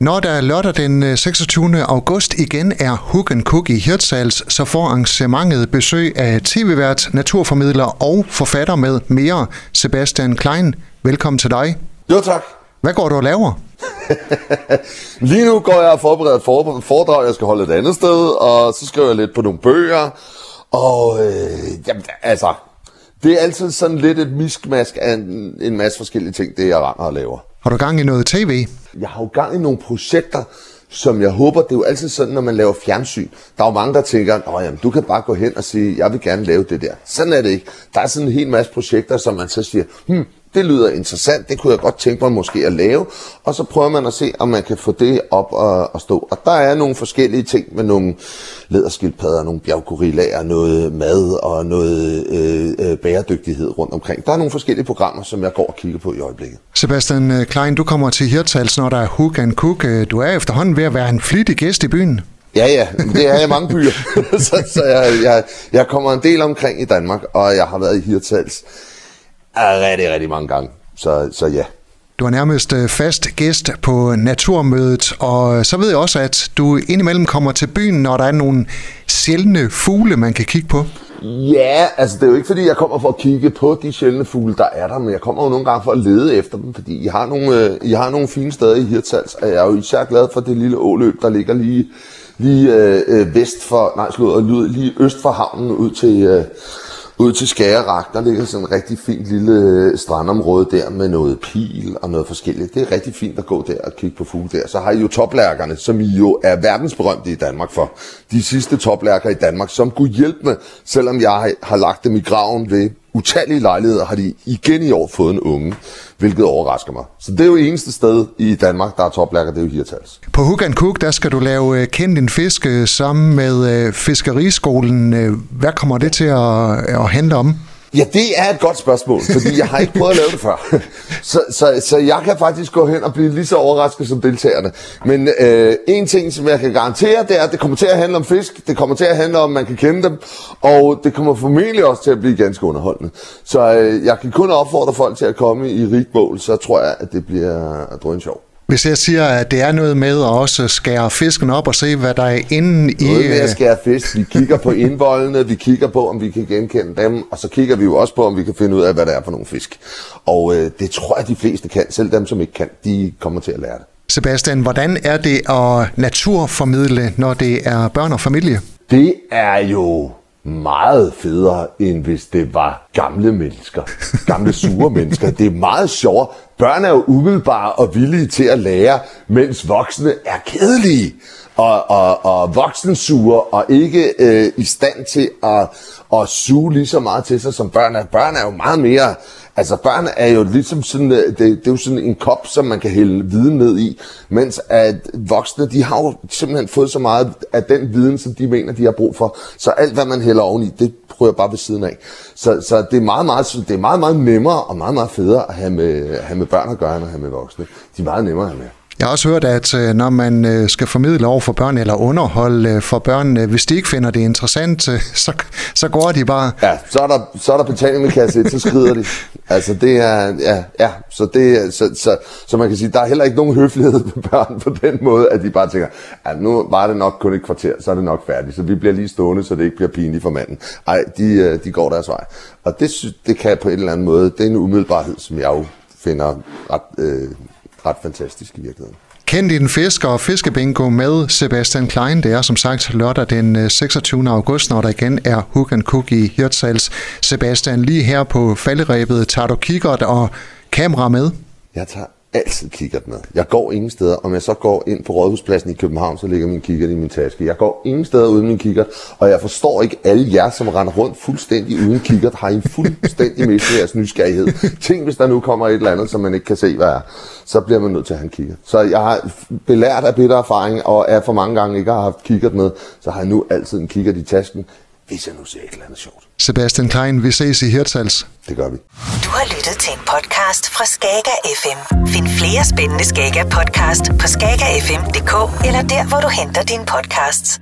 Når der lørdag den 26. august igen er Hook and Cook i Hirtshals, så får arrangementet besøg af tv-vært, naturformidler og forfatter med mere, Sebastian Klein. Velkommen til dig. Jo tak. Hvad går du og laver? Lige nu går jeg og forbereder for, foredrag, jeg skal holde et andet sted, og så skriver jeg lidt på nogle bøger. Og øh, jamen, altså, det er altid sådan lidt et miskmask af en, en masse forskellige ting, det jeg render og laver. Har du gang i noget tv? Jeg har jo gang i nogle projekter, som jeg håber, det er jo altid sådan, når man laver fjernsyn. Der er jo mange, der tænker, at du kan bare gå hen og sige, jeg vil gerne lave det der. Sådan er det ikke. Der er sådan en hel masse projekter, som man så siger, hmm, det lyder interessant, det kunne jeg godt tænke mig måske at lave, og så prøver man at se, om man kan få det op og, og stå. Og der er nogle forskellige ting med nogle lederskildpadder, nogle bjerggorillaer, noget mad og noget øh, øh, bæredygtighed rundt omkring. Der er nogle forskellige programmer, som jeg går og kigger på i øjeblikket. Sebastian øh, Klein, du kommer til Hirtals, når der er Hook and Cook. Øh, du er efterhånden ved at være en flittig gæst i byen. Ja, ja, det er jeg i mange byer. så så jeg, jeg, jeg kommer en del omkring i Danmark, og jeg har været i Hirtals rigtig, rigtig mange gange. Så, så ja. Du er nærmest øh, fast gæst på Naturmødet, og så ved jeg også, at du indimellem kommer til byen, når der er nogle sjældne fugle, man kan kigge på. Ja, altså det er jo ikke fordi, jeg kommer for at kigge på de sjældne fugle, der er der, men jeg kommer jo nogle gange for at lede efter dem, fordi I har nogle, øh, I har nogle fine steder i Hirtals, og jeg er jo især glad for det lille åløb, der ligger lige, lige øh, øh vest for, nej, slået, lige øst for havnen ud til, øh, ud til Skagerak, der ligger sådan en rigtig fint lille øh, strandområde der med noget pil og noget forskelligt. Det er rigtig fint at gå der og kigge på fugle der. Så har I jo toplærkerne, som I jo er verdensberømte i Danmark for. De sidste toplærker i Danmark, som kunne hjælpe med, selvom jeg har lagt dem i graven ved utallige lejligheder, har de igen i år fået en unge, hvilket overrasker mig. Så det er jo eneste sted i Danmark, der er toplærker, det er jo Hirtals. På Hook and Cook, der skal du lave øh, Kend din fisk øh, sammen med øh, Fiskeriskolen. Hvad kommer det til at, at handle om? Ja, det er et godt spørgsmål, fordi jeg har ikke prøvet at lave det før. Så, så, så jeg kan faktisk gå hen og blive lige så overrasket som deltagerne. Men øh, en ting, som jeg kan garantere, det er, at det kommer til at handle om fisk. Det kommer til at handle om, at man kan kende dem. Og det kommer formentlig også til at blive ganske underholdende. Så øh, jeg kan kun opfordre folk til at komme i rigt mål, så tror jeg, at det bliver drøn sjov. Hvis jeg siger, at det er noget med at også skære fisken op og se, hvad der er inde i... Noget med at skære fisk. Vi kigger på indvoldene, vi kigger på, om vi kan genkende dem, og så kigger vi jo også på, om vi kan finde ud af, hvad der er for nogle fisk. Og øh, det tror jeg, de fleste kan. Selv dem, som ikke kan, de kommer til at lære det. Sebastian, hvordan er det at naturformidle, når det er børn og familie? Det er jo meget federe, end hvis det var gamle mennesker. Gamle sure mennesker. Det er meget sjovere. Børn er jo umiddelbare og villige til at lære, mens voksne er kedelige og, og, og voksensure og ikke øh, i stand til at, at suge lige så meget til sig, som børn er. Børn er jo meget mere... Altså børn er jo ligesom sådan, øh, det, det er jo sådan en kop, som man kan hælde viden ned i, mens at voksne, de har jo simpelthen fået så meget af den viden, som de mener, de har brug for. Så alt, hvad man hælder oveni, det prøver bare ved siden af. Så, så det, er meget, meget, det er meget, meget nemmere og meget, meget federe at have med, have med børn at gøre, end at have med voksne. De er meget nemmere at have med. Jeg har også hørt, at øh, når man øh, skal formidle over for børn eller underholde øh, for børn, hvis de ikke finder det interessant, så, så går de bare. Ja, så er der, så er der betaling med kasse 1, så skrider de. Altså det er, ja, ja så, det, så, så, så man kan sige, der er heller ikke nogen høflighed med børn på den måde, at de bare tænker, at nu var det nok kun et kvarter, så er det nok færdigt, så vi bliver lige stående, så det ikke bliver pinligt for manden. Nej, de, de går deres vej. Og det, det kan på en eller anden måde, det er en umiddelbarhed, som jeg jo finder ret, øh, ret fantastisk i virkeligheden. Kend din fisker og fiskebingo med Sebastian Klein. Det er som sagt lørdag den 26. Øh, august, når der igen er Hook and Cook i Hirtshals. Sebastian, lige her på falderæbet, tager du kikkert og kamera med? Jeg tager altid kikkert med. Jeg går ingen steder. Om jeg så går ind på Rådhuspladsen i København, så ligger min kikkert i min taske. Jeg går ingen steder uden min kikkert, og jeg forstår ikke alle jer, som render rundt fuldstændig uden kikkert, har I fuldstændig mistet jeres nysgerrighed. Tænk, hvis der nu kommer et eller andet, som man ikke kan se, hvad er. Så bliver man nødt til at have en kikkert. Så jeg har belært af bitter erfaring, og er for mange gange ikke har haft kikkert med, så har jeg nu altid en kikkert i tasken, hvis jeg nu ser et eller andet sjovt. Sebastian Klein, vi ses i Hirtshals. Det gør vi. Du har lyttet til en podcast fra Skager FM. Flere spændende Skager podcast på skagerfm.dk eller der, hvor du henter dine podcasts.